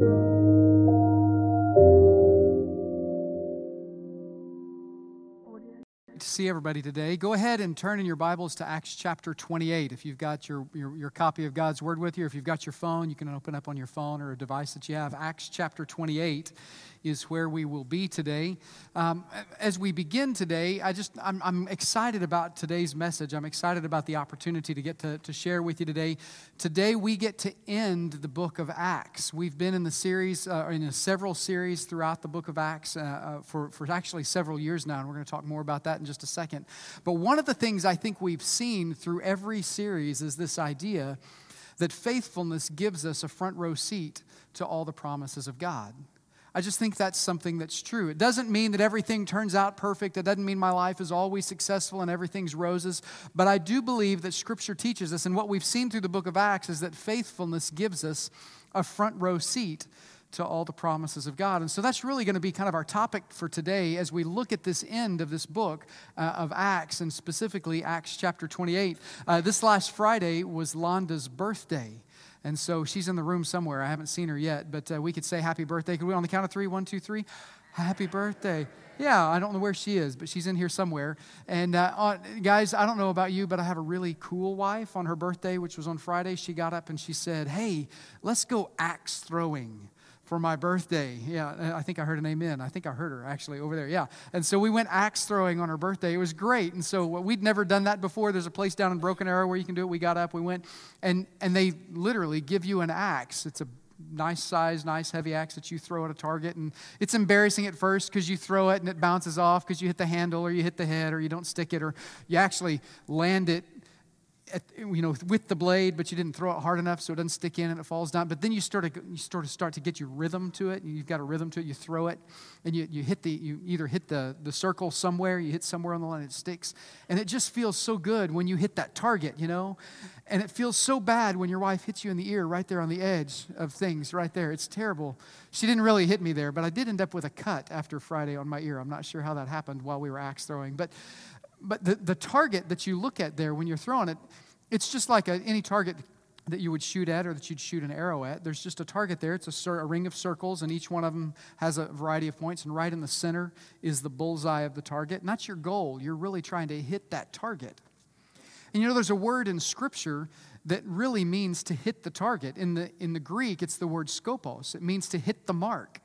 thank you. To see everybody today. Go ahead and turn in your Bibles to Acts chapter 28. If you've got your, your, your, copy of God's Word with you, if you've got your phone, you can open up on your phone or a device that you have. Acts chapter 28 is where we will be today. Um, as we begin today, I just, I'm, I'm, excited about today's message. I'm excited about the opportunity to get to, to share with you today. Today, we get to end the book of Acts. We've been in the series, uh, in several series throughout the book of Acts uh, uh, for, for actually several years now, and we're going to talk more about that in just a second. But one of the things I think we've seen through every series is this idea that faithfulness gives us a front row seat to all the promises of God. I just think that's something that's true. It doesn't mean that everything turns out perfect. It doesn't mean my life is always successful and everything's roses. But I do believe that Scripture teaches us, and what we've seen through the book of Acts is that faithfulness gives us a front row seat to all the promises of God. And so that's really going to be kind of our topic for today as we look at this end of this book uh, of Acts, and specifically Acts chapter 28. Uh, this last Friday was Londa's birthday. And so she's in the room somewhere. I haven't seen her yet, but uh, we could say happy birthday. Could we on the count of three? One, two, three. Happy birthday. Yeah, I don't know where she is, but she's in here somewhere. And uh, guys, I don't know about you, but I have a really cool wife. On her birthday, which was on Friday, she got up and she said, Hey, let's go axe throwing for my birthday. Yeah, I think I heard an amen. I think I heard her actually over there. Yeah. And so we went axe throwing on her birthday. It was great. And so we'd never done that before. There's a place down in Broken Arrow where you can do it. We got up, we went, and, and they literally give you an axe. It's a nice size, nice heavy axe that you throw at a target. And it's embarrassing at first because you throw it and it bounces off because you hit the handle or you hit the head or you don't stick it or you actually land it at, you know, with the blade, but you didn't throw it hard enough so it doesn't stick in and it falls down. But then you start to, you sort of start to get your rhythm to it. You've got a rhythm to it. You throw it, and you, you hit the, you either hit the, the circle somewhere, you hit somewhere on the line, it sticks. And it just feels so good when you hit that target, you know? And it feels so bad when your wife hits you in the ear right there on the edge of things, right there. It's terrible. She didn't really hit me there, but I did end up with a cut after Friday on my ear. I'm not sure how that happened while we were axe throwing. But but the, the target that you look at there when you're throwing it, it's just like a, any target that you would shoot at or that you'd shoot an arrow at. There's just a target there. It's a, a, ring of circles, and each one of them has a variety of points. And right in the center is the bullseye of the target. And that's your goal. You're really trying to hit that target. And you know, there's a word in Scripture that really means to hit the target. In the, in the Greek, it's the word skopos, it means to hit the mark.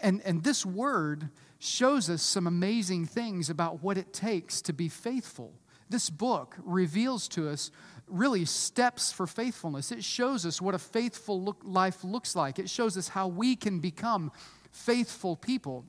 And, and this word shows us some amazing things about what it takes to be faithful. This book reveals to us really steps for faithfulness. It shows us what a faithful look, life looks like, it shows us how we can become faithful people.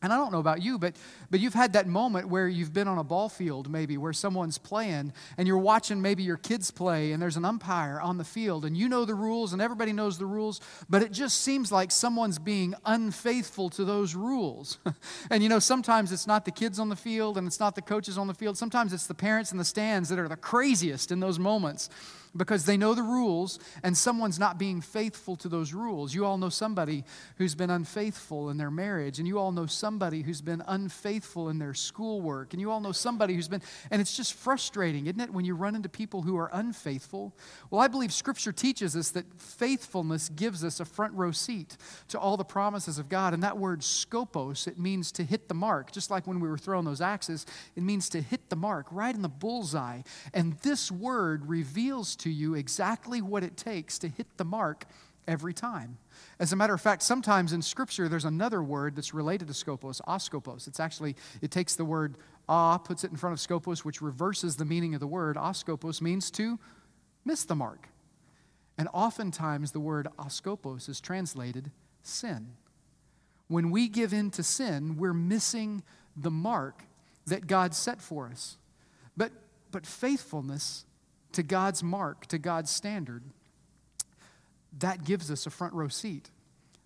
And I don't know about you, but, but you've had that moment where you've been on a ball field, maybe, where someone's playing, and you're watching maybe your kids play, and there's an umpire on the field, and you know the rules, and everybody knows the rules, but it just seems like someone's being unfaithful to those rules. and you know, sometimes it's not the kids on the field, and it's not the coaches on the field. Sometimes it's the parents in the stands that are the craziest in those moments because they know the rules and someone's not being faithful to those rules. You all know somebody who's been unfaithful in their marriage, and you all know somebody who's been unfaithful in their schoolwork, and you all know somebody who's been, and it's just frustrating, isn't it, when you run into people who are unfaithful? Well, I believe Scripture teaches us that faithfulness gives us a front row seat to all the promises of God. And that word skopos, it means to hit the mark. Just like when we were throwing those axes, it means to hit the mark right in the bullseye. And this word reveals to you exactly what it takes to hit the mark every time. As a matter of fact, sometimes in Scripture, there's another word that's related to scopos, askopos. It's actually, it takes the word ah, puts it in front of scopos, which reverses the meaning of the word. Askopos means to miss the mark. And oftentimes, the word askopos is translated sin. When we give in to sin, we're missing the mark that God set for us. But, but faithfulness to God's mark, to God's standard, that gives us a front row seat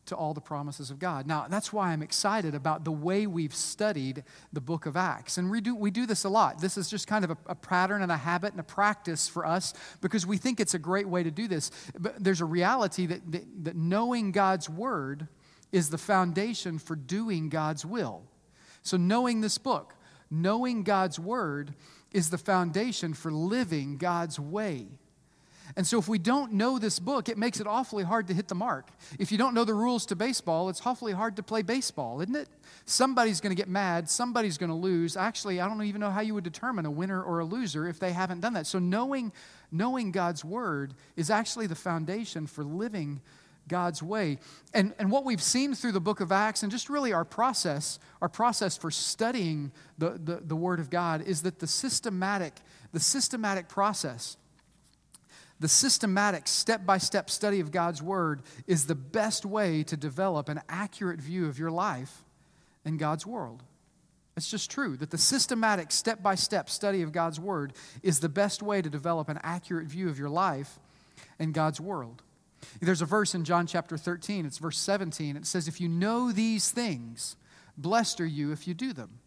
to all the promises of God. Now, that's why I'm excited about the way we've studied the book of Acts. And we do, we do this a lot. This is just kind of a, a, pattern and a habit and a practice for us because we think it's a great way to do this. But there's a reality that, that, that knowing God's word is the foundation for doing God's will. So, knowing this book, knowing God's word, is the foundation for living God's way. And so, if we don't know this book, it makes it awfully hard to hit the mark. If you don't know the rules to baseball, it's awfully hard to play baseball, isn't it? Somebody's going to get mad, somebody's going to lose. Actually, I don't even know how you would determine a winner or a loser if they haven't done that. So, knowing, knowing God's word is actually the foundation for living God's way. And, and what we've seen through the book of Acts and just really our process, our process for studying the, the, the Word of God is that the systematic, the systematic process the systematic, step by step study of God's Word is the best way to develop an accurate view of your life in God's world. It's just true that the systematic, step by step study of God's Word is the best way to develop an accurate view of your life in God's world. There's a verse in John chapter 13, it's verse 17. It says, If you know these things, blessed are you if you do them.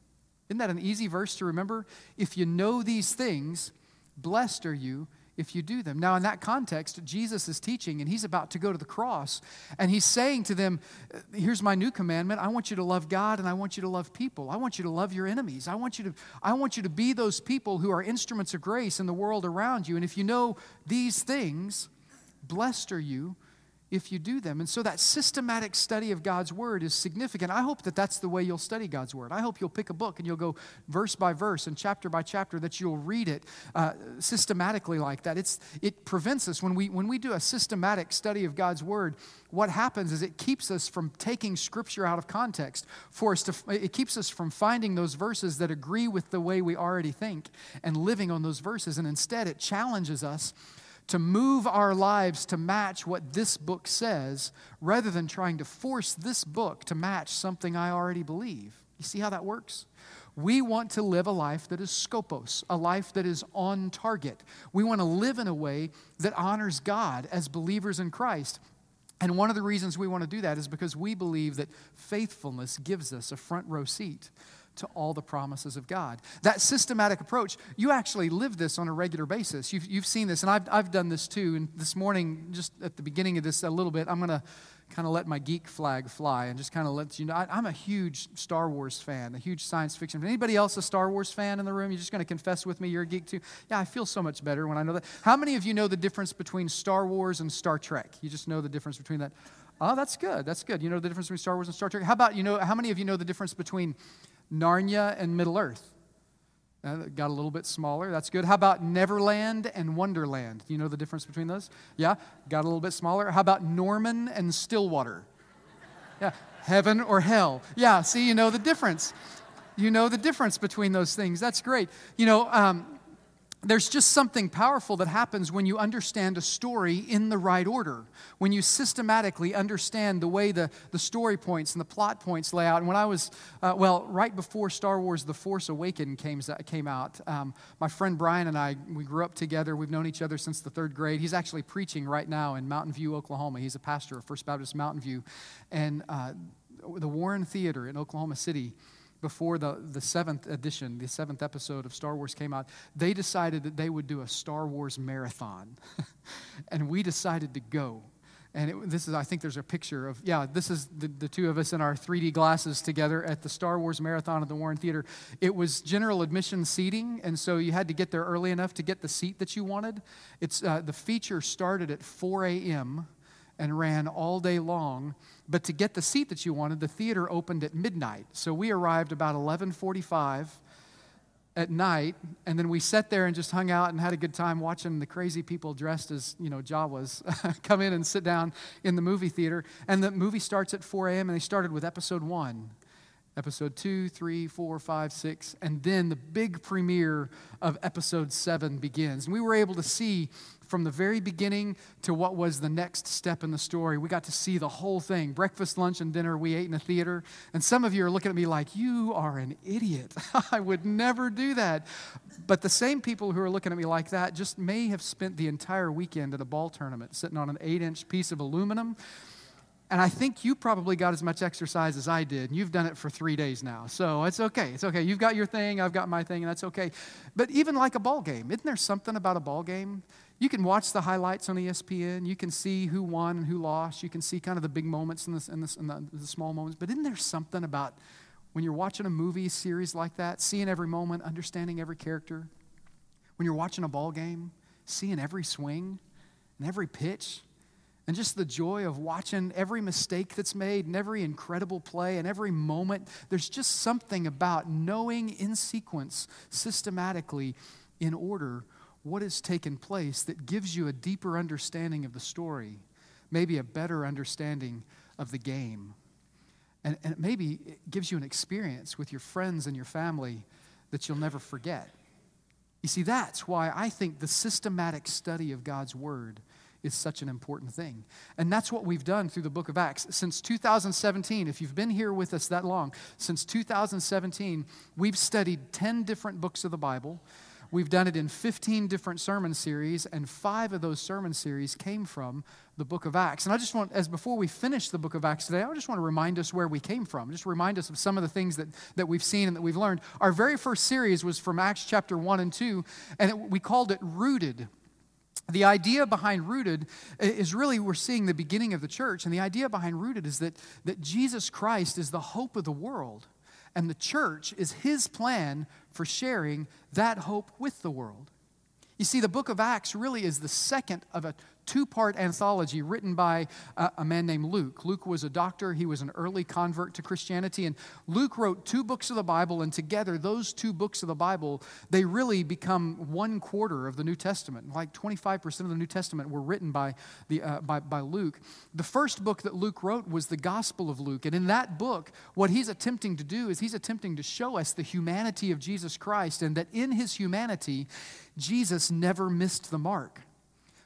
Isn't that an easy verse to remember? If you know these things, blessed are you if you do them. Now, in that context, Jesus is teaching and he's about to go to the cross. And he's saying to them, uh, Here's my new commandment. I want you to love God and I want you to love people. I want you to love your enemies. I want you to, I want you to be those people who are instruments of grace in the world around you. And if you know these things, blessed are you if you do them. And so that systematic study of God's Word is significant. I hope that that's the way you'll study God's Word. I hope you'll pick a book and you'll go verse by verse and chapter by chapter, that you'll read it uh, systematically like that. It's, it prevents us, when we, when we do a systematic study of God's Word, what happens is it keeps us from taking Scripture out of context. For us to, it keeps us from finding those verses that agree with the way we already think and living on those verses. And instead, it challenges us to move our lives to match what this book says rather than trying to force this book to match something I already believe. You see how that works? We want to live a life that is scopos, a life that is on target. We want to live in a way that honors God as believers in Christ. And one of the reasons we want to do that is because we believe that faithfulness gives us a front row seat to all the promises of God. That systematic approach, you actually live this on a regular basis. You've, you've seen this, and I've, I've done this too. And this morning, just at the beginning of this, a little bit, I'm going to kind of let my geek flag fly and just kind of let you know I, am a huge Star Wars fan, a huge science fiction. Anybody else a Star Wars fan in the room? You're just going to confess with me you're a geek too? Yeah, I feel so much better when I know that. How many of you know the difference between Star Wars and Star Trek? You just know the difference between that. Oh, that's good. That's good. You know the difference between Star Wars and Star Trek. How about you know? How many of you know the difference between Narnia and Middle Earth. Uh, got a little bit smaller. That's good. How about Neverland and Wonderland? Do you know the difference between those? Yeah, got a little bit smaller. How about Norman and Stillwater? Yeah, heaven or hell? Yeah, see, you know the difference. You know the difference between those things. That's great. You know, um, there's just something powerful that happens when you understand a story in the right order, when you systematically understand the way the, the story points and the plot points lay out. And when I was, uh, well, right before Star Wars The Force Awakens came, came out, um, my friend Brian and I, we grew up together. We've known each other since the third grade. He's actually preaching right now in Mountain View, Oklahoma. He's a pastor of First Baptist Mountain View. And uh, the Warren Theater in Oklahoma City before the, the seventh edition, the seventh episode of Star Wars came out, they decided that they would do a Star Wars marathon. and we decided to go. And it, this is, I think there's a picture of, yeah, this is the, the two of us in our 3D glasses together at the Star Wars Marathon at the Warren Theater. It was general admission seating, and so you had to get there early enough to get the seat that you wanted. It's, uh, the feature started at 4 a.m and ran all day long. But to get the seat that you wanted, the theater opened at midnight. So we arrived about 11:45 at night, and then we sat there and just hung out and had a good time watching the crazy people dressed as you know Jawas come in and sit down in the movie theater. And the movie starts at 4 a.m. and they started with episode one episode two, three, four, five, six, and then the big premiere of episode seven begins. And we were able to see from the very beginning to what was the next step in the story. We got to see the whole thing breakfast, lunch, and dinner we ate in a theater. And some of you are looking at me like, you are an idiot. I would never do that. But the same people who are looking at me like that just may have spent the entire weekend at a ball tournament sitting on an eight inch piece of aluminum and I think you probably got as much exercise as I did. And you've done it for three days now. So it's okay. It's okay. You've got your thing, I've got my thing, and that's okay. But even like a ball game, isn't there something about a ball game? You can watch the highlights on ESPN. You can see who won and who lost. You can see kind of the big moments and, the, the, the small moments. But isn't there something about when you're watching a movie series like that, seeing every moment, understanding every character? When you're watching a ball game, seeing every swing? and every pitch and just the joy of watching every mistake that's made and every incredible play and every moment. There's just something about knowing in sequence, systematically, in order, what has taken place that gives you a deeper understanding of the story, maybe a better understanding of the game. And, and maybe it gives you an experience with your friends and your family that you'll never forget. You see, that's why I think the systematic study of God's Word is such an important thing. And that's what we've done through the book of Acts. Since 2017, if you've been here with us that long, since 2017, we've studied 10 different books of the Bible. We've done it in 15 different sermon series, and five of those sermon series came from the book of Acts. And I just want, as before we finish the book of Acts today, I just want to remind us where we came from, just remind us of some of the things that, that we've seen and that we've learned. Our very first series was from Acts chapter 1 and 2, and it, we called it Rooted. The idea behind rooted is really we're seeing the beginning of the church. And the idea behind rooted is that, that Jesus Christ is the hope of the world. And the church is his plan for sharing that hope with the world. You see, the book of Acts really is the second of a two part anthology written by a, a, man named Luke. Luke was a doctor, he was an early convert to Christianity, and Luke wrote two books of the Bible, and together, those two books of the Bible, they really become one quarter of the New Testament. Like 25% of the New Testament were written by, the, uh, by, by Luke. The first book that Luke wrote was the Gospel of Luke, and in that book, what he's attempting to do is he's attempting to show us the humanity of Jesus Christ, and that in his humanity, Jesus never missed the mark.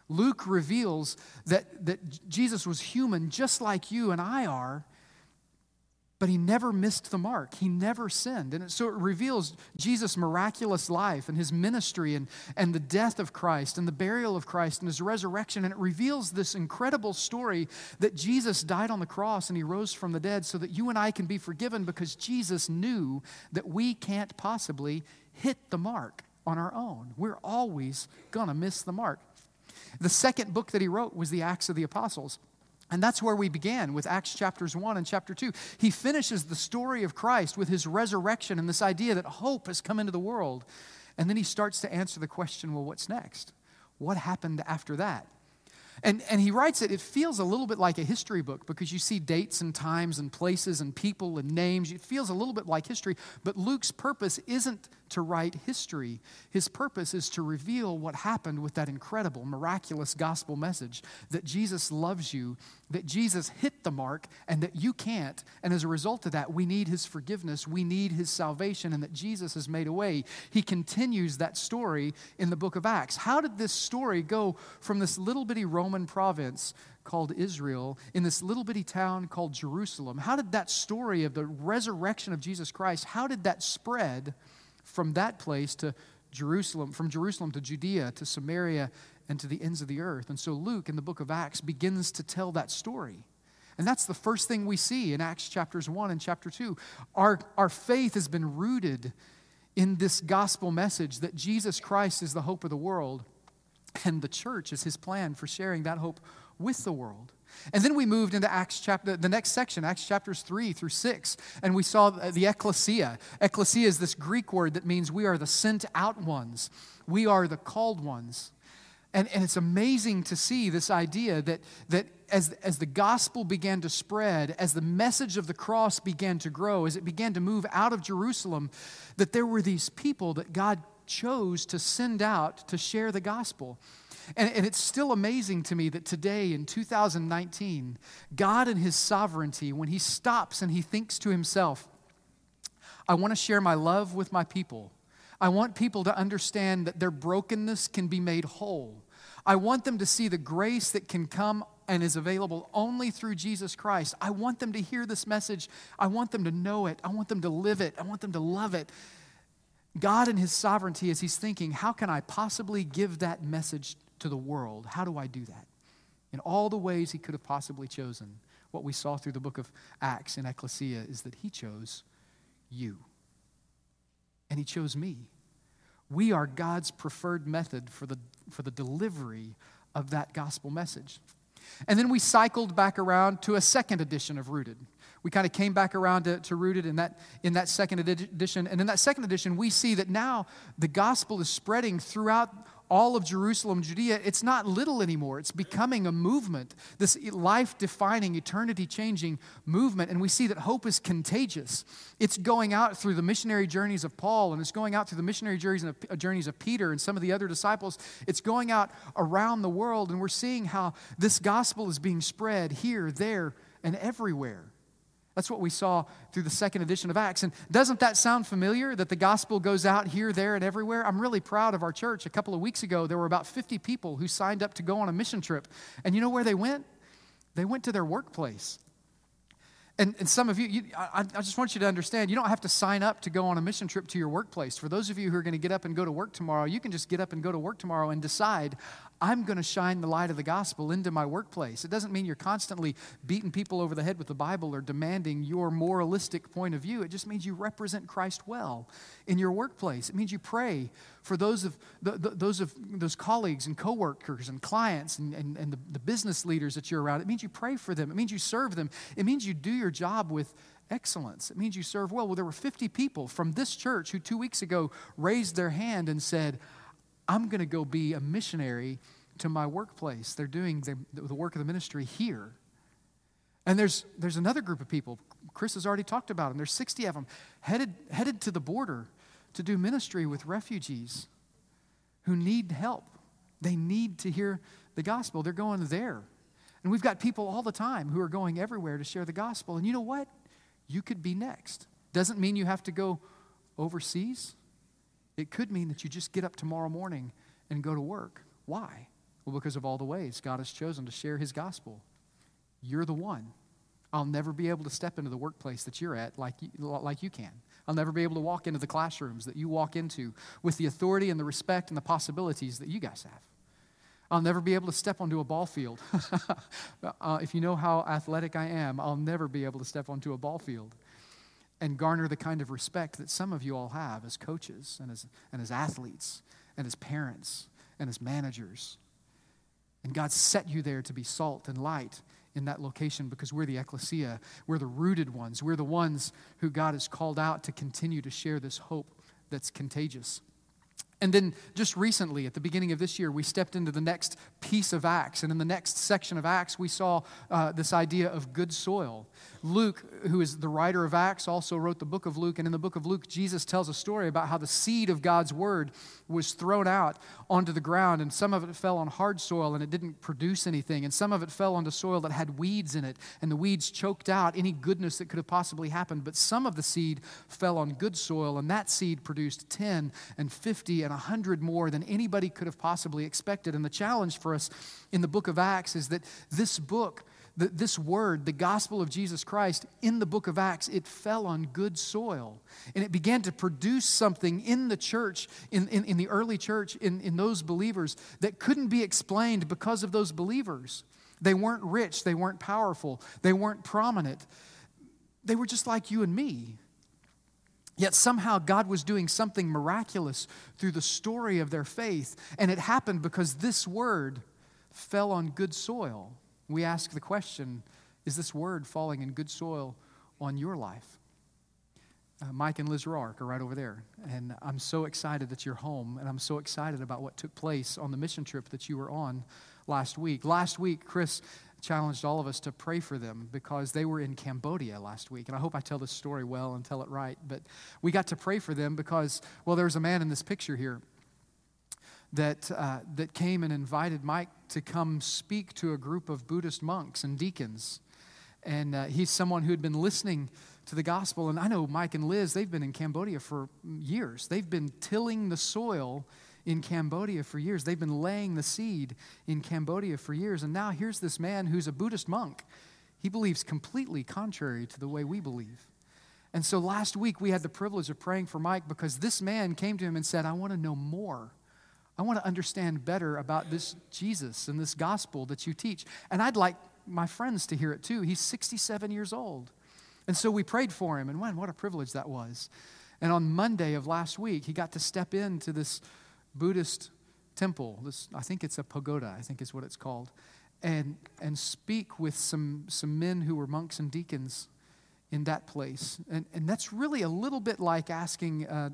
Luke reveals that, that Jesus was human just like you and I are, but he never missed the mark. He never sinned. And so it reveals Jesus' miraculous life and his ministry and, and the death of Christ and the burial of Christ and his resurrection. And it reveals this incredible story that Jesus died on the cross and he rose from the dead so that you and I can be forgiven because Jesus knew that we can't possibly hit the mark on our own. We're always going to miss the mark. The second book that he wrote was the Acts of the Apostles. And that's where we began with Acts chapters 1 and chapter 2. He finishes the story of Christ with his resurrection and this idea that hope has come into the world. And then he starts to answer the question well, what's next? What happened after that? And, and he writes it, it feels a little bit like a history book because you see dates and times and places and people and names. It feels a little bit like history, but Luke's purpose isn't to write history. His purpose is to reveal what happened with that incredible, miraculous gospel message that Jesus loves you, that Jesus hit the mark, and that you can't. And as a result of that, we need his forgiveness, we need his salvation, and that Jesus has made a way. He continues that story in the book of Acts. How did this story go from this little bitty Roman province? called Israel in this little bitty town called Jerusalem. How did that story of the resurrection of Jesus Christ, how did that spread from that place to Jerusalem, from Jerusalem to Judea to Samaria and to the ends of the earth. And so Luke in the book of Acts begins to tell that story. And that's the first thing we see in Acts chapters 1 and chapter 2. Our, our faith has been rooted in this gospel message that Jesus Christ is the hope of the world, and the church is his plan for sharing that hope with the world. And then we moved into Acts chapter, the next section, Acts chapters 3 through 6, and we saw the ecclesia. Ecclesia is this Greek word that means we are the sent out ones, we are the called ones. And, and it's amazing to see this idea that, that as, as the gospel began to spread, as the message of the cross began to grow, as it began to move out of Jerusalem, that there were these people that God chose to send out to share the gospel. And, and it's still amazing to me that today in 2019, God in His sovereignty, when He stops and He thinks to Himself, I want to share my love with my people. I want people to understand that their brokenness can be made whole. I want them to see the grace that can come and is available only through Jesus Christ. I want them to hear this message. I want them to know it. I want them to live it. I want them to love it. God, in His sovereignty, as He's thinking, how can I possibly give that message to the world. How do I do that? In all the ways he could have possibly chosen, what we saw through the book of Acts in Ecclesia is that he chose you. And he chose me. We are God's preferred method for the, for the delivery of that gospel message. And then we cycled back around to a second edition of Rooted. We kind of came back around to, to Rooted in that, in that second edition. And in that second edition, we see that now the gospel is spreading throughout all of Jerusalem, Judea, it's not little anymore. It's becoming a movement, this life defining, eternity changing movement. And we see that hope is contagious. It's going out through the missionary journeys of Paul, and it's going out through the missionary uh, journeys of Peter and some of the other disciples. It's going out around the world, and we're seeing how this gospel is being spread here, there, and everywhere. That's what we saw through the second edition of Acts. And doesn't that sound familiar that the gospel goes out here, there, and everywhere? I'm really proud of our church. A couple of weeks ago, there were about 50 people who signed up to go on a mission trip. And you know where they went? They went to their workplace. And, and some of you, you I, I, just want you to understand, you don't have to sign up to go on a mission trip to your workplace. For those of you who are going to get up and go to work tomorrow, you can just get up and go to work tomorrow and decide, I'm going to shine the light of the gospel into my workplace. It doesn't mean you're constantly beating people over the head with the Bible or demanding your moralistic point of view. It just means you represent Christ well in your workplace. It means you pray for those of, the, the, those, of those colleagues and coworkers and clients and, and, and the, the business leaders that you're around. It means you pray for them. It means you serve them. It means you do your job with excellence. It means you serve well. Well, there were 50 people from this church who two weeks ago raised their hand and said, I'm going to go be a missionary to my workplace. They're doing the, the work of the ministry here. And there's, there's another group of people, Chris has already talked about them. There's 60 of them headed, headed to the border to do ministry with refugees who need help. They need to hear the gospel. They're going there. And we've got people all the time who are going everywhere to share the gospel. And you know what? You could be next. Doesn't mean you have to go overseas. It could mean that you just get up tomorrow morning and go to work. Why? Well, because of all the ways God has chosen to share his gospel. You're the one. I'll never be able to step into the workplace that you're at like you, like you can. I'll never be able to walk into the classrooms that you walk into with the authority and the respect and the possibilities that you guys have. I'll never be able to step onto a ball field. uh, if you know how athletic I am, I'll never be able to step onto a ball field and garner the kind of respect that some of you all have as coaches and as, and as athletes and as parents and as managers. And God set you there to be salt and light in that location because we're the ecclesia. We're the rooted ones. We're the ones who God has called out to continue to share this hope that's contagious. And then just recently, at the beginning of this year, we stepped into the next piece of Acts. And in the next section of Acts, we saw uh, this idea of good soil. Luke, who is the writer of Acts, also wrote the book of Luke. And in the book of Luke, Jesus tells a story about how the seed of God's word was thrown out onto the ground. And some of it fell on hard soil and it didn't produce anything. And some of it fell onto soil that had weeds in it. And the weeds choked out any goodness that could have possibly happened. But some of the seed fell on good soil. And that seed produced 10 and 50 and 100 more than anybody could have possibly expected. And the challenge for us in the book of Acts is that this book this word, the gospel of Jesus Christ, in the book of Acts, it fell on good soil. And it began to produce something in the church, in, in, in the early church, in, in those believers that couldn't be explained because of those believers. They weren't rich, they weren't powerful, they weren't prominent. They were just like you and me. Yet somehow God was doing something miraculous through the story of their faith. And it happened because this word fell on good soil we ask the question is this word falling in good soil on your life? Uh, Mike and Liz Roark are right over there. And I'm so excited that you're home, and I'm so excited about what took place on the mission trip that you were on last week. Last week, Chris challenged all of us to pray for them because they were in Cambodia last week. And I hope I tell this story well and tell it right. But we got to pray for them because, well, there's a man in this picture here that, uh, that came and invited Mike to come speak to a group of Buddhist monks and deacons. And uh, he's someone who had been listening to the gospel. And I know Mike and Liz, they've been in Cambodia for years. They've been tilling the soil in Cambodia for years. They've been laying the seed in Cambodia for years. And now here's this man who's a Buddhist monk. He believes completely contrary to the way we believe. And so last week we had the privilege of praying for Mike because this man came to him and said, I want to know more I want to understand better about this Jesus and this gospel that you teach. And I'd like my friends to hear it too. He's 67 years old. And so we prayed for him, and man, what a privilege that was. And on Monday of last week, he got to step into this Buddhist temple. This, I think it's a pagoda, I think is what it's called, and, and speak with some, some men who were monks and deacons in that place. And, and that's really a little bit like asking a,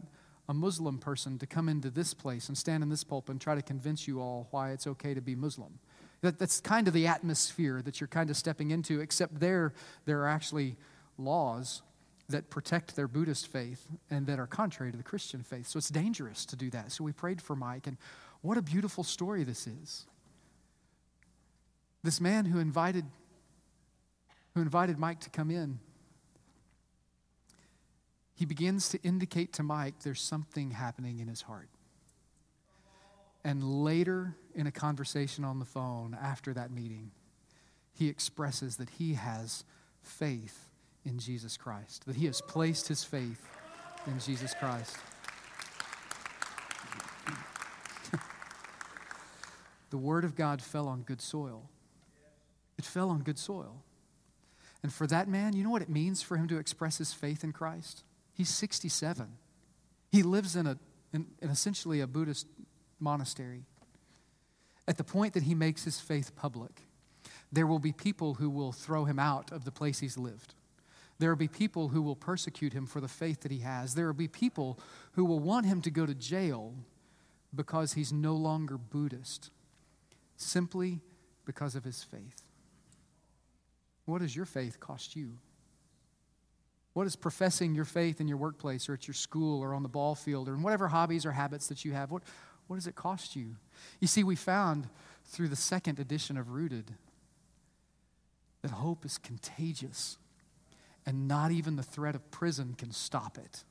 a Muslim person to come into this place and stand in this pulpit and try to convince you all why it's okay to be Muslim. That, that's kind of the atmosphere that you're kind of stepping into, except there, there are actually laws that protect their Buddhist faith and that are contrary to the Christian faith. So it's dangerous to do that. So we prayed for Mike, and what a beautiful story this is. This man who invited, who invited Mike to come in he begins to indicate to Mike there's something happening in his heart. And later in a conversation on the phone after that meeting, he expresses that he has faith in Jesus Christ, that he has placed his faith in Jesus Christ. the Word of God fell on good soil. It fell on good soil. And for that man, you know what it means for him to express his faith in Christ? He's 67. He lives in, a, in, in essentially a Buddhist monastery. At the point that he makes his faith public, there will be people who will throw him out of the place he's lived. There will be people who will persecute him for the faith that he has. There will be people who will want him to go to jail because he's no longer Buddhist, simply because of his faith. What does your faith cost you? What is professing your faith in your workplace or at your school or on the ball field or in whatever hobbies or habits that you have? What, what does it cost you? You see, we found through the second edition of Rooted that hope is contagious and not even the threat of prison can stop it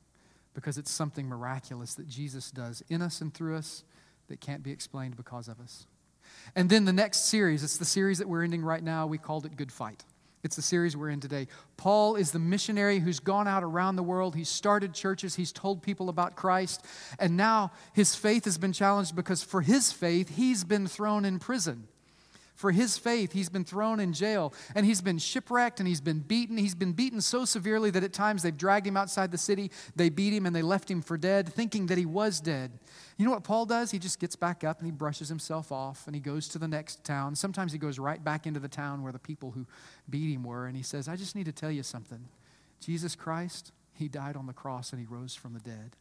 because it's something miraculous that Jesus does in us and through us that can't be explained because of us. And then the next series, it's the series that we're ending right now, we called it Good Fight. It's the series we're in today. Paul is the missionary who's gone out around the world. He's started churches, he's told people about Christ, and now his faith has been challenged because for his faith, he's been thrown in prison. For his faith, he's been thrown in jail and he's been shipwrecked and he's been beaten. He's been beaten so severely that at times they've dragged him outside the city, they beat him, and they left him for dead, thinking that he was dead. You know what Paul does? He just gets back up and he brushes himself off and he goes to the next town. Sometimes he goes right back into the town where the people who beat him were and he says, I just need to tell you something. Jesus Christ, he died on the cross and he rose from the dead.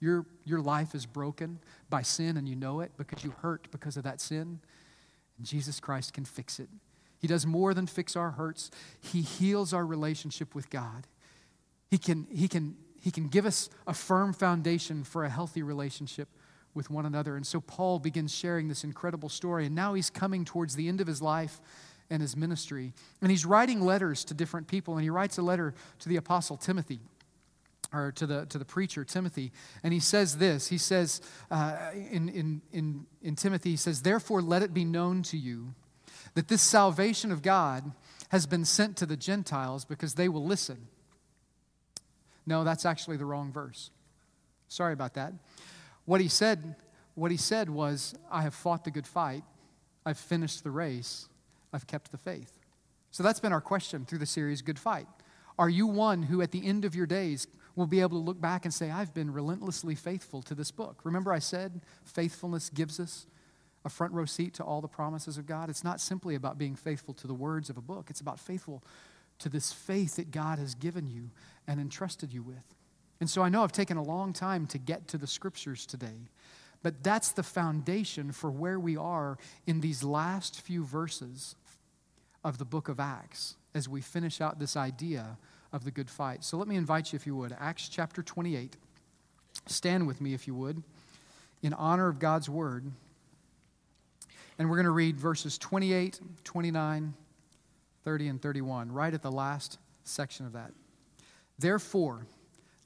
Your, your life is broken by sin and you know it because you hurt because of that sin. Jesus Christ can fix it. He does more than fix our hurts, He heals our relationship with God. He can, he, can, he can give us a firm foundation for a healthy relationship with one another. And so Paul begins sharing this incredible story. And now he's coming towards the end of his life and his ministry. And he's writing letters to different people. And he writes a letter to the apostle Timothy or to the, to the preacher, Timothy, and he says this. He says uh, in, in, in, in Timothy, he says, Therefore, let it be known to you that this salvation of God has been sent to the Gentiles because they will listen. No, that's actually the wrong verse. Sorry about that. What he said, what he said was, I have fought the good fight, I've finished the race, I've kept the faith. So that's been our question through the series, Good Fight. Are you one who, at the end of your days, will be able to look back and say, I've been relentlessly faithful to this book? Remember, I said faithfulness gives us a front row seat to all the promises of God. It's not simply about being faithful to the words of a book, it's about faithful to this faith that God has given you and entrusted you with. And so I know I've taken a long time to get to the scriptures today, but that's the foundation for where we are in these last few verses of the book of Acts as we finish out this idea of the good fight. So let me invite you, if you would, Acts chapter 28. Stand with me, if you would, in honor of God's word. And we're going to read verses 28, 29, 30, and 31, right at the last section of that. Therefore,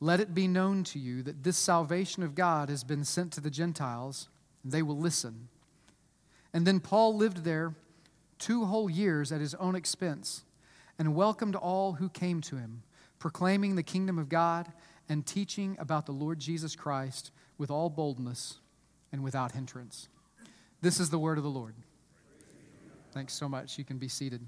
let it be known to you that this salvation of God has been sent to the Gentiles, and they will listen. And then Paul lived there two whole years at his own expense and welcomed all who came to him, proclaiming the kingdom of God and teaching about the Lord Jesus Christ with all boldness and without hindrance. This is the word of the Lord. Thanks so much. You can be seated.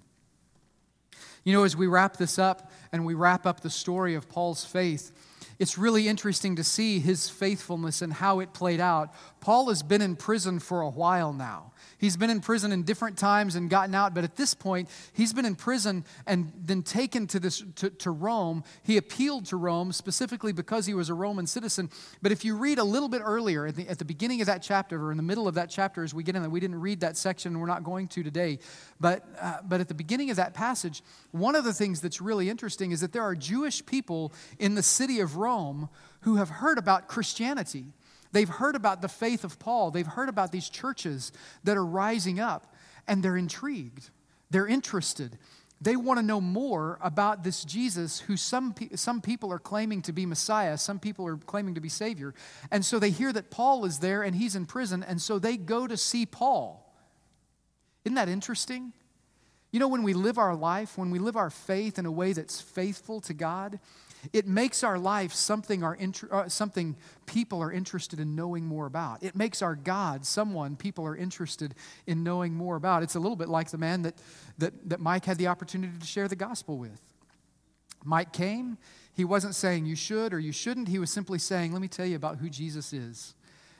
You know, as we wrap this up and we wrap up the story of Paul's faith, it's really interesting to see his faithfulness and how it played out. Paul has been in prison for a while now. He's been in prison in different times and gotten out, but at this point, he's been in prison and then taken to, this, to, to Rome. He appealed to Rome specifically because he was a Roman citizen. But if you read a little bit earlier, at the, at the beginning of that chapter, or in the middle of that chapter as we get in there, we didn't read that section, and we're not going to today. But, uh, but at the beginning of that passage, one of the things that's really interesting is that there are Jewish people in the city of Rome who have heard about Christianity. They've heard about the faith of Paul. They've heard about these churches that are rising up, and they're intrigued. They're interested. They want to know more about this Jesus who some, some people are claiming to be Messiah, some people are claiming to be Savior. And so they hear that Paul is there and he's in prison, and so they go to see Paul. Isn't that interesting? You know, when we live our life, when we live our faith in a way that's faithful to God, it makes our life something, our uh, something people are interested in knowing more about. It makes our God someone people are interested in knowing more about. It's a little bit like the man that, that, that Mike had the opportunity to share the gospel with. Mike came. He wasn't saying you should or you shouldn't. He was simply saying, let me tell you about who Jesus is.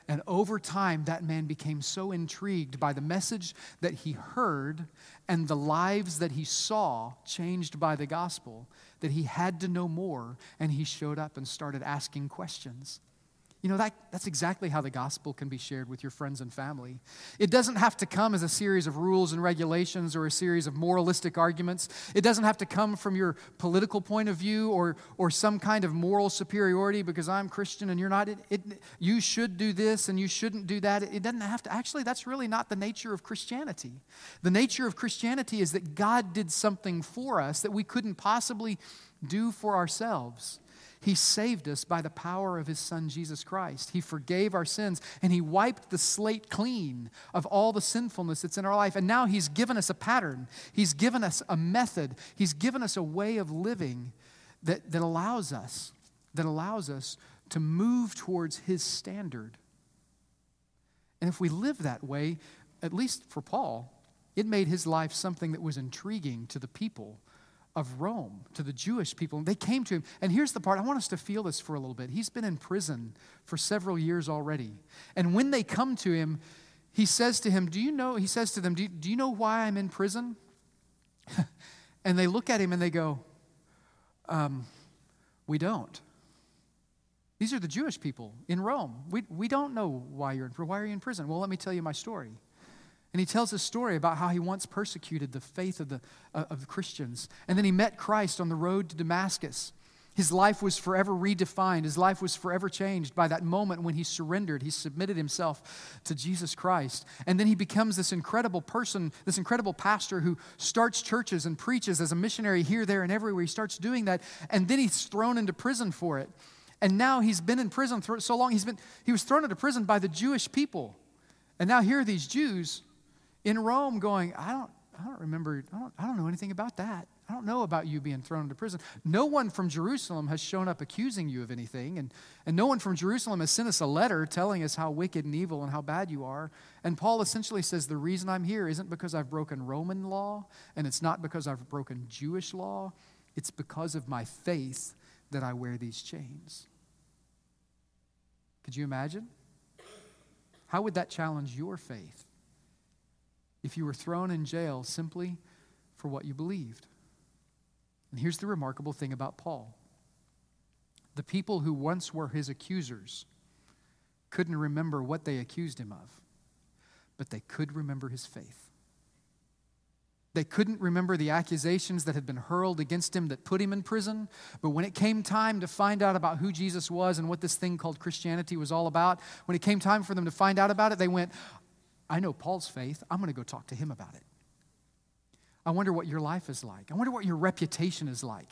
And over time, that man became so intrigued by the message that he heard and the lives that he saw changed by the gospel that he had to know more, and he showed up and started asking questions. You know, that, that's exactly how the gospel can be shared with your friends and family. It doesn't have to come as a series of rules and regulations or a series of moralistic arguments. It doesn't have to come from your political point of view or, or some kind of moral superiority because I'm Christian and you're not. It, it, you should do this and you shouldn't do that. It, it doesn't have to. Actually, that's really not the nature of Christianity. The nature of Christianity is that God did something for us that we couldn't possibly do for ourselves. He saved us by the power of His Son, Jesus Christ. He forgave our sins and He wiped the slate clean of all the sinfulness that's in our life. And now He's given us a pattern, He's given us a method, He's given us a way of living that, that allows us, that allows us to move towards His standard. And if we live that way, at least for Paul, it made his life something that was intriguing to the people of Rome, to the Jewish people. And They came to him. And here's the part I want us to feel this for a little bit. He's been in prison for several years already. And when they come to him, he says to him, Do you know, he says to them, Do you, do you know why I'm in prison? and they look at him and they go, um, We don't. These are the Jewish people in Rome. We, we don't know why you're in prison. Why are you in prison? Well, let me tell you my story. And he tells a story about how he once persecuted the faith of the, uh, of the Christians. And then he met Christ on the road to Damascus. His life was forever redefined. His life was forever changed by that moment when he surrendered. He submitted himself to Jesus Christ. And then he becomes this incredible person, this incredible pastor who starts churches and preaches as a missionary here, there, and everywhere. He starts doing that. And then he's thrown into prison for it. And now he's been in prison for so long. He's been, he was thrown into prison by the Jewish people. And now here are these Jews in Rome going, I don't, I don't remember, I don't, I don't know anything about that. I don't know about you being thrown into prison. No one from Jerusalem has shown up accusing you of anything, and, and no one from Jerusalem has sent us a letter telling us how wicked and evil and how bad you are. And Paul essentially says the reason I'm here isn't because I've broken Roman law, and it's not because I've broken Jewish law, it's because of my faith that I wear these chains. Could you imagine? How would that challenge your faith? If you were thrown in jail simply for what you believed. And here's the remarkable thing about Paul the people who once were his accusers couldn't remember what they accused him of, but they could remember his faith. They couldn't remember the accusations that had been hurled against him that put him in prison. But when it came time to find out about who Jesus was and what this thing called Christianity was all about, when it came time for them to find out about it, they went, I know Paul's faith. I'm going to go talk to him about it. I wonder what your life is like. I wonder what your reputation is like.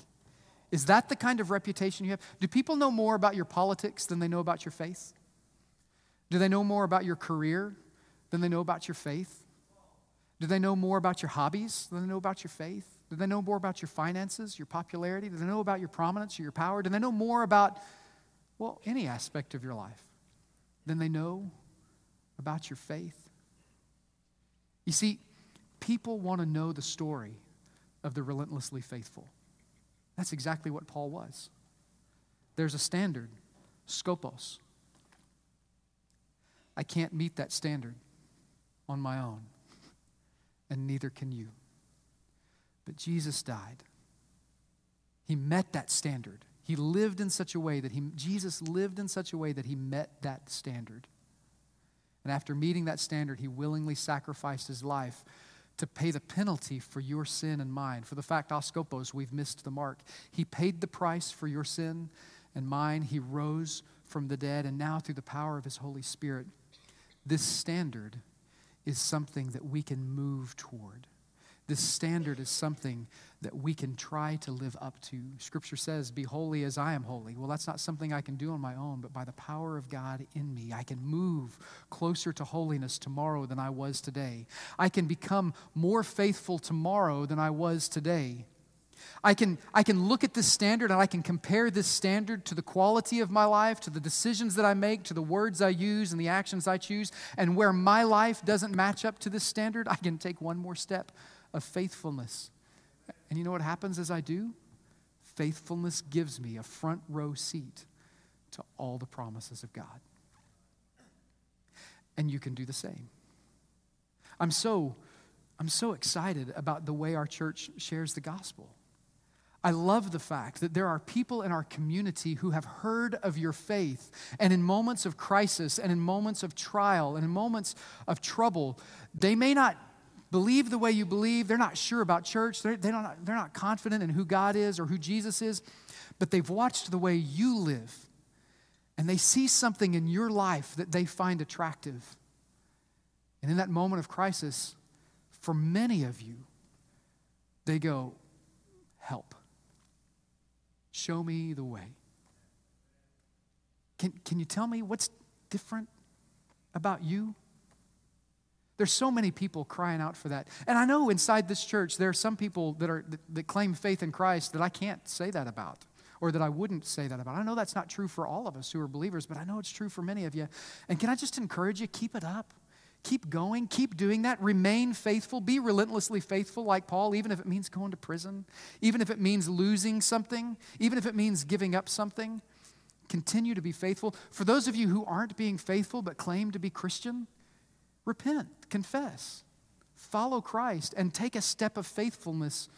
Is that the kind of reputation you have? Do people know more about your politics than they know about your faith? Do they know more about your career than they know about your faith? Do they know more about your hobbies than they know about your faith? Do they know more about your finances, your popularity? Do they know about your prominence or your power? Do they know more about, well, any aspect of your life than they know about your faith? You see, people want to know the story of the relentlessly faithful. That's exactly what Paul was. There's a standard, skopos. I can't meet that standard on my own, and neither can you. But Jesus died. He met that standard. He lived in such a way that he, Jesus lived in such a way that he met that standard. And after meeting that standard, he willingly sacrificed his life to pay the penalty for your sin and mine. For the fact, askopos, we've missed the mark. He paid the price for your sin and mine. He rose from the dead, and now through the power of his Holy Spirit, this standard is something that we can move toward. This standard is something that we can try to live up to. Scripture says, Be holy as I am holy. Well, that's not something I can do on my own, but by the power of God in me, I can move closer to holiness tomorrow than I was today. I can become more faithful tomorrow than I was today. I can, I can look at this standard and I can compare this standard to the quality of my life, to the decisions that I make, to the words I use and the actions I choose. And where my life doesn't match up to this standard, I can take one more step of faithfulness. And you know what happens as I do? Faithfulness gives me a front row seat to all the promises of God. And you can do the same. I'm so, I'm so excited about the way our church shares the gospel. I love the fact that there are people in our community who have heard of your faith, and in moments of crisis, and in moments of trial, and in moments of trouble, they may not believe the way you believe, they're not sure about church, they're, they don't, they're not confident in who God is or who Jesus is, but they've watched the way you live, and they see something in your life that they find attractive. And in that moment of crisis, for many of you, they go, Help. Show me the way. Can, can you tell me what's different about you? There's so many people crying out for that. And I know inside this church there are some people that are that, that claim faith in Christ that I can't say that about or that I wouldn't say that about. I know that's not true for all of us who are believers, but I know it's true for many of you. And can I just encourage you keep it up? Keep going, keep doing that. Remain faithful, be relentlessly faithful, like Paul, even if it means going to prison, even if it means losing something, even if it means giving up something. Continue to be faithful. For those of you who aren't being faithful but claim to be Christian, repent, confess, follow Christ, and take a step of faithfulness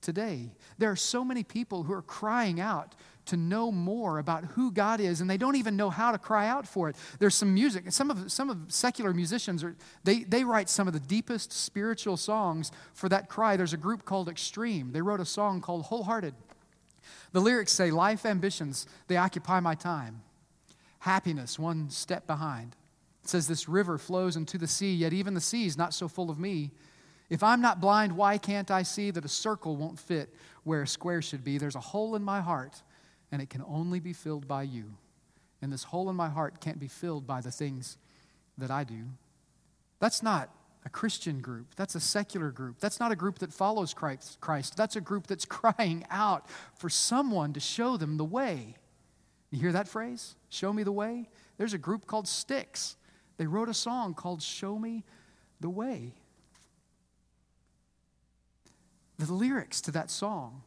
today. There are so many people who are crying out to know more about who God is, and they don't even know how to cry out for it. There's some music. Some of, some of secular musicians, are, they, they write some of the deepest spiritual songs for that cry. There's a group called Extreme. They wrote a song called Hole Hearted. The lyrics say, Life ambitions, they occupy my time. Happiness, one step behind. It says, This river flows into the sea, yet even the sea is not so full of me. If I'm not blind, why can't I see that a circle won't fit where a square should be? There's a hole in my heart and it can only be filled by you. And this hole in my heart can't be filled by the things that I do. That's not a Christian group. That's a secular group. That's not a group that follows Christ. That's a group that's crying out for someone to show them the way. You hear that phrase? Show me the way? There's a group called Styx. They wrote a song called Show Me the Way. The lyrics to that song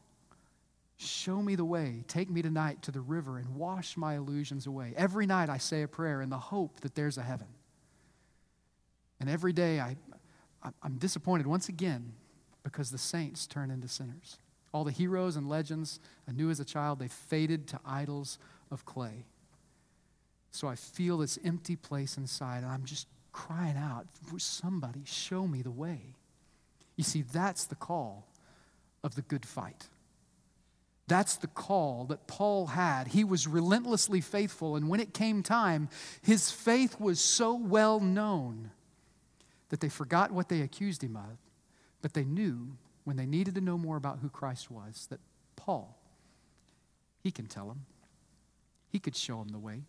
Show me the way. Take me tonight to the river and wash my illusions away. Every night I say a prayer in the hope that there's a heaven. And every day I, I'm disappointed once again because the saints turn into sinners. All the heroes and legends I knew as a child, they faded to idols of clay. So I feel this empty place inside, and I'm just crying out somebody, show me the way. You see, that's the call of the good fight. That's the call that Paul had. He was relentlessly faithful, and when it came time, his faith was so well known that they forgot what they accused him of, but they knew when they needed to know more about who Christ was that Paul, he can tell them. He could show them the way.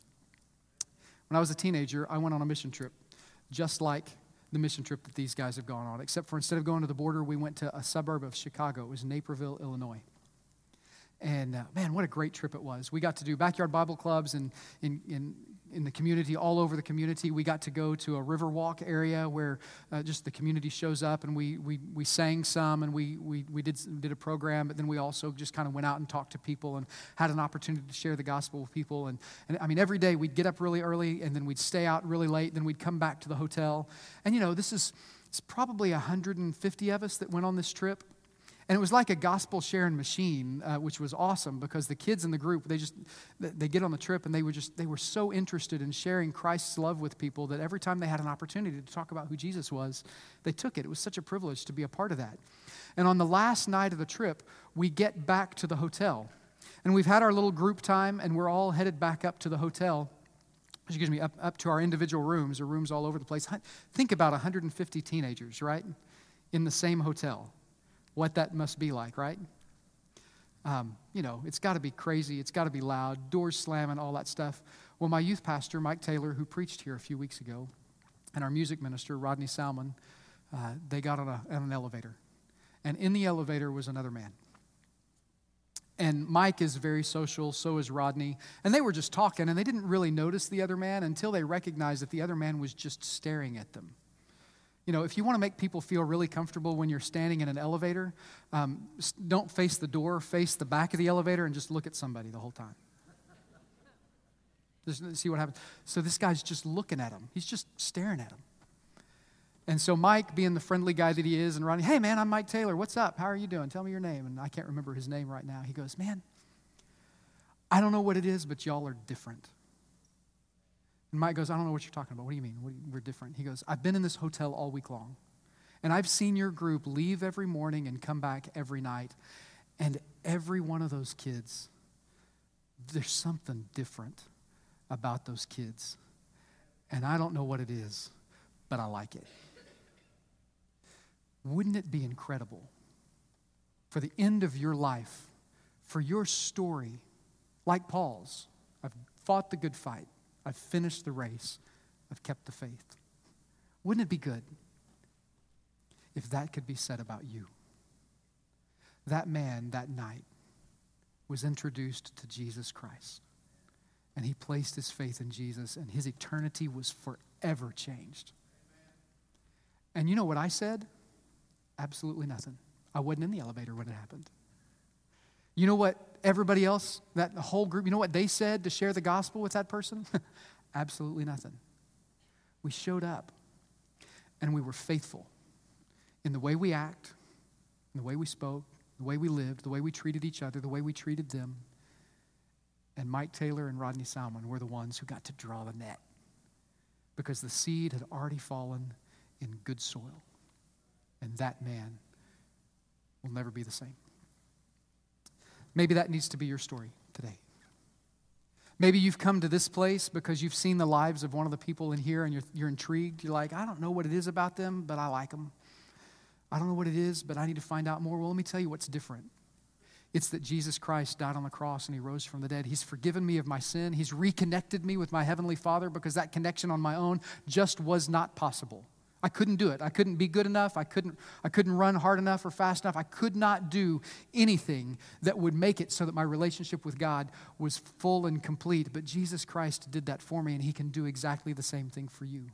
When I was a teenager, I went on a mission trip, just like the mission trip that these guys have gone on, except for instead of going to the border, we went to a suburb of Chicago. It was Naperville, Illinois. And uh, man, what a great trip it was. We got to do backyard Bible clubs and, in, in, in the community, all over the community. We got to go to a Riverwalk area where uh, just the community shows up, and we, we, we sang some, and we, we, we did, did a program, but then we also just kind of went out and talked to people and had an opportunity to share the gospel with people. And, and I mean, every day we'd get up really early, and then we'd stay out really late, then we'd come back to the hotel. And, you know, this is it's probably 150 of us that went on this trip. And it was like a gospel sharing machine, uh, which was awesome because the kids in the group, they just, they get on the trip and they were just, they were so interested in sharing Christ's love with people that every time they had an opportunity to talk about who Jesus was, they took it. It was such a privilege to be a part of that. And on the last night of the trip, we get back to the hotel. And we've had our little group time and we're all headed back up to the hotel excuse me, up, up to our individual rooms or rooms all over the place. Think about 150 teenagers, right? In the same hotel what that must be like, right? Um, you know, it's got to be crazy. It's got to be loud, doors slamming, all that stuff. Well, my youth pastor, Mike Taylor, who preached here a few weeks ago, and our music minister, Rodney Salmon, uh, they got on, a, on an elevator. And in the elevator was another man. And Mike is very social, so is Rodney. And they were just talking, and they didn't really notice the other man until they recognized that the other man was just staring at them. You know, if you want to make people feel really comfortable when you're standing in an elevator, um, don't face the door, face the back of the elevator, and just look at somebody the whole time. Just see what happens. So this guy's just looking at him. He's just staring at him. And so Mike, being the friendly guy that he is, and Ronnie, hey man, I'm Mike Taylor. What's up? How are you doing? Tell me your name. And I can't remember his name right now. He goes, man, I don't know what it is, but y'all are different. And Mike goes, I don't know what you're talking about. What do you mean? Do you, we're different. He goes, I've been in this hotel all week long. And I've seen your group leave every morning and come back every night. And every one of those kids, there's something different about those kids. And I don't know what it is, but I like it. Wouldn't it be incredible for the end of your life, for your story, like Paul's? I've fought the good fight. I've finished the race. I've kept the faith. Wouldn't it be good if that could be said about you? That man that night was introduced to Jesus Christ. And he placed his faith in Jesus, and his eternity was forever changed. And you know what I said? Absolutely nothing. I wasn't in the elevator when it happened. You know what everybody else, that whole group, you know what they said to share the gospel with that person? Absolutely nothing. We showed up and we were faithful in the way we act, in the way we spoke, the way we lived, the way we treated each other, the way we treated them. And Mike Taylor and Rodney Salmon were the ones who got to draw the net because the seed had already fallen in good soil. And that man will never be the same. Maybe that needs to be your story today. Maybe you've come to this place because you've seen the lives of one of the people in here and you're, you're intrigued. You're like, I don't know what it is about them, but I like them. I don't know what it is, but I need to find out more. Well, let me tell you what's different. It's that Jesus Christ died on the cross and he rose from the dead. He's forgiven me of my sin. He's reconnected me with my heavenly Father because that connection on my own just was not possible. I couldn't do it. I couldn't be good enough. I couldn't, I couldn't run hard enough or fast enough. I could not do anything that would make it so that my relationship with God was full and complete. But Jesus Christ did that for me, and He can do exactly the same thing for you.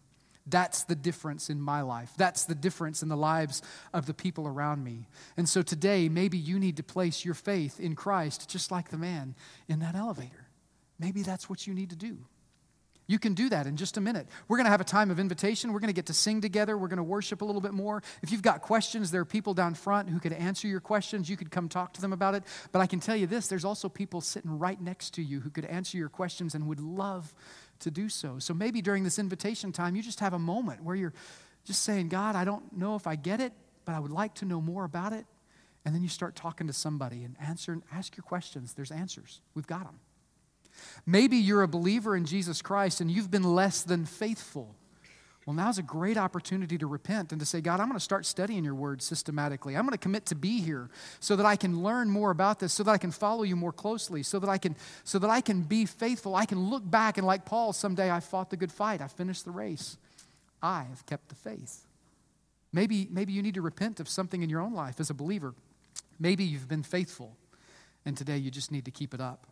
That's the difference in my life. That's the difference in the lives of the people around me. And so today, maybe you need to place your faith in Christ just like the man in that elevator. Maybe that's what you need to do. You can do that in just a minute. We're going to have a time of invitation. We're going to get to sing together. We're going to worship a little bit more. If you've got questions, there are people down front who could answer your questions. You could come talk to them about it. But I can tell you this there's also people sitting right next to you who could answer your questions and would love to do so. So maybe during this invitation time, you just have a moment where you're just saying, God, I don't know if I get it, but I would like to know more about it. And then you start talking to somebody and answer and ask your questions. There's answers. We've got them. Maybe you're a believer in Jesus Christ and you've been less than faithful. Well, now's a great opportunity to repent and to say, God, I'm going to start studying your word systematically. I'm going to commit to be here so that I can learn more about this, so that I can follow you more closely, so that I can, so that I can be faithful. I can look back and, like Paul, someday I fought the good fight. I finished the race. I have kept the faith. Maybe, maybe you need to repent of something in your own life as a believer. Maybe you've been faithful, and today you just need to keep it up.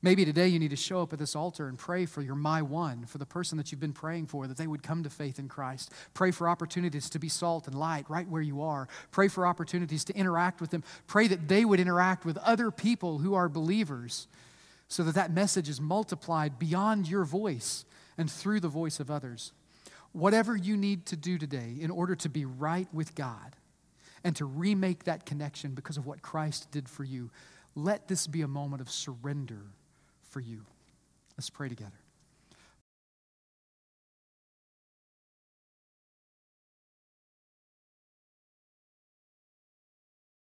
Maybe today you need to show up at this altar and pray for your my one, for the person that you've been praying for, that they would come to faith in Christ. Pray for opportunities to be salt and light right where you are. Pray for opportunities to interact with them. Pray that they would interact with other people who are believers so that that message is multiplied beyond your voice and through the voice of others. Whatever you need to do today in order to be right with God and to remake that connection because of what Christ did for you, let this be a moment of surrender for you. Let's pray together.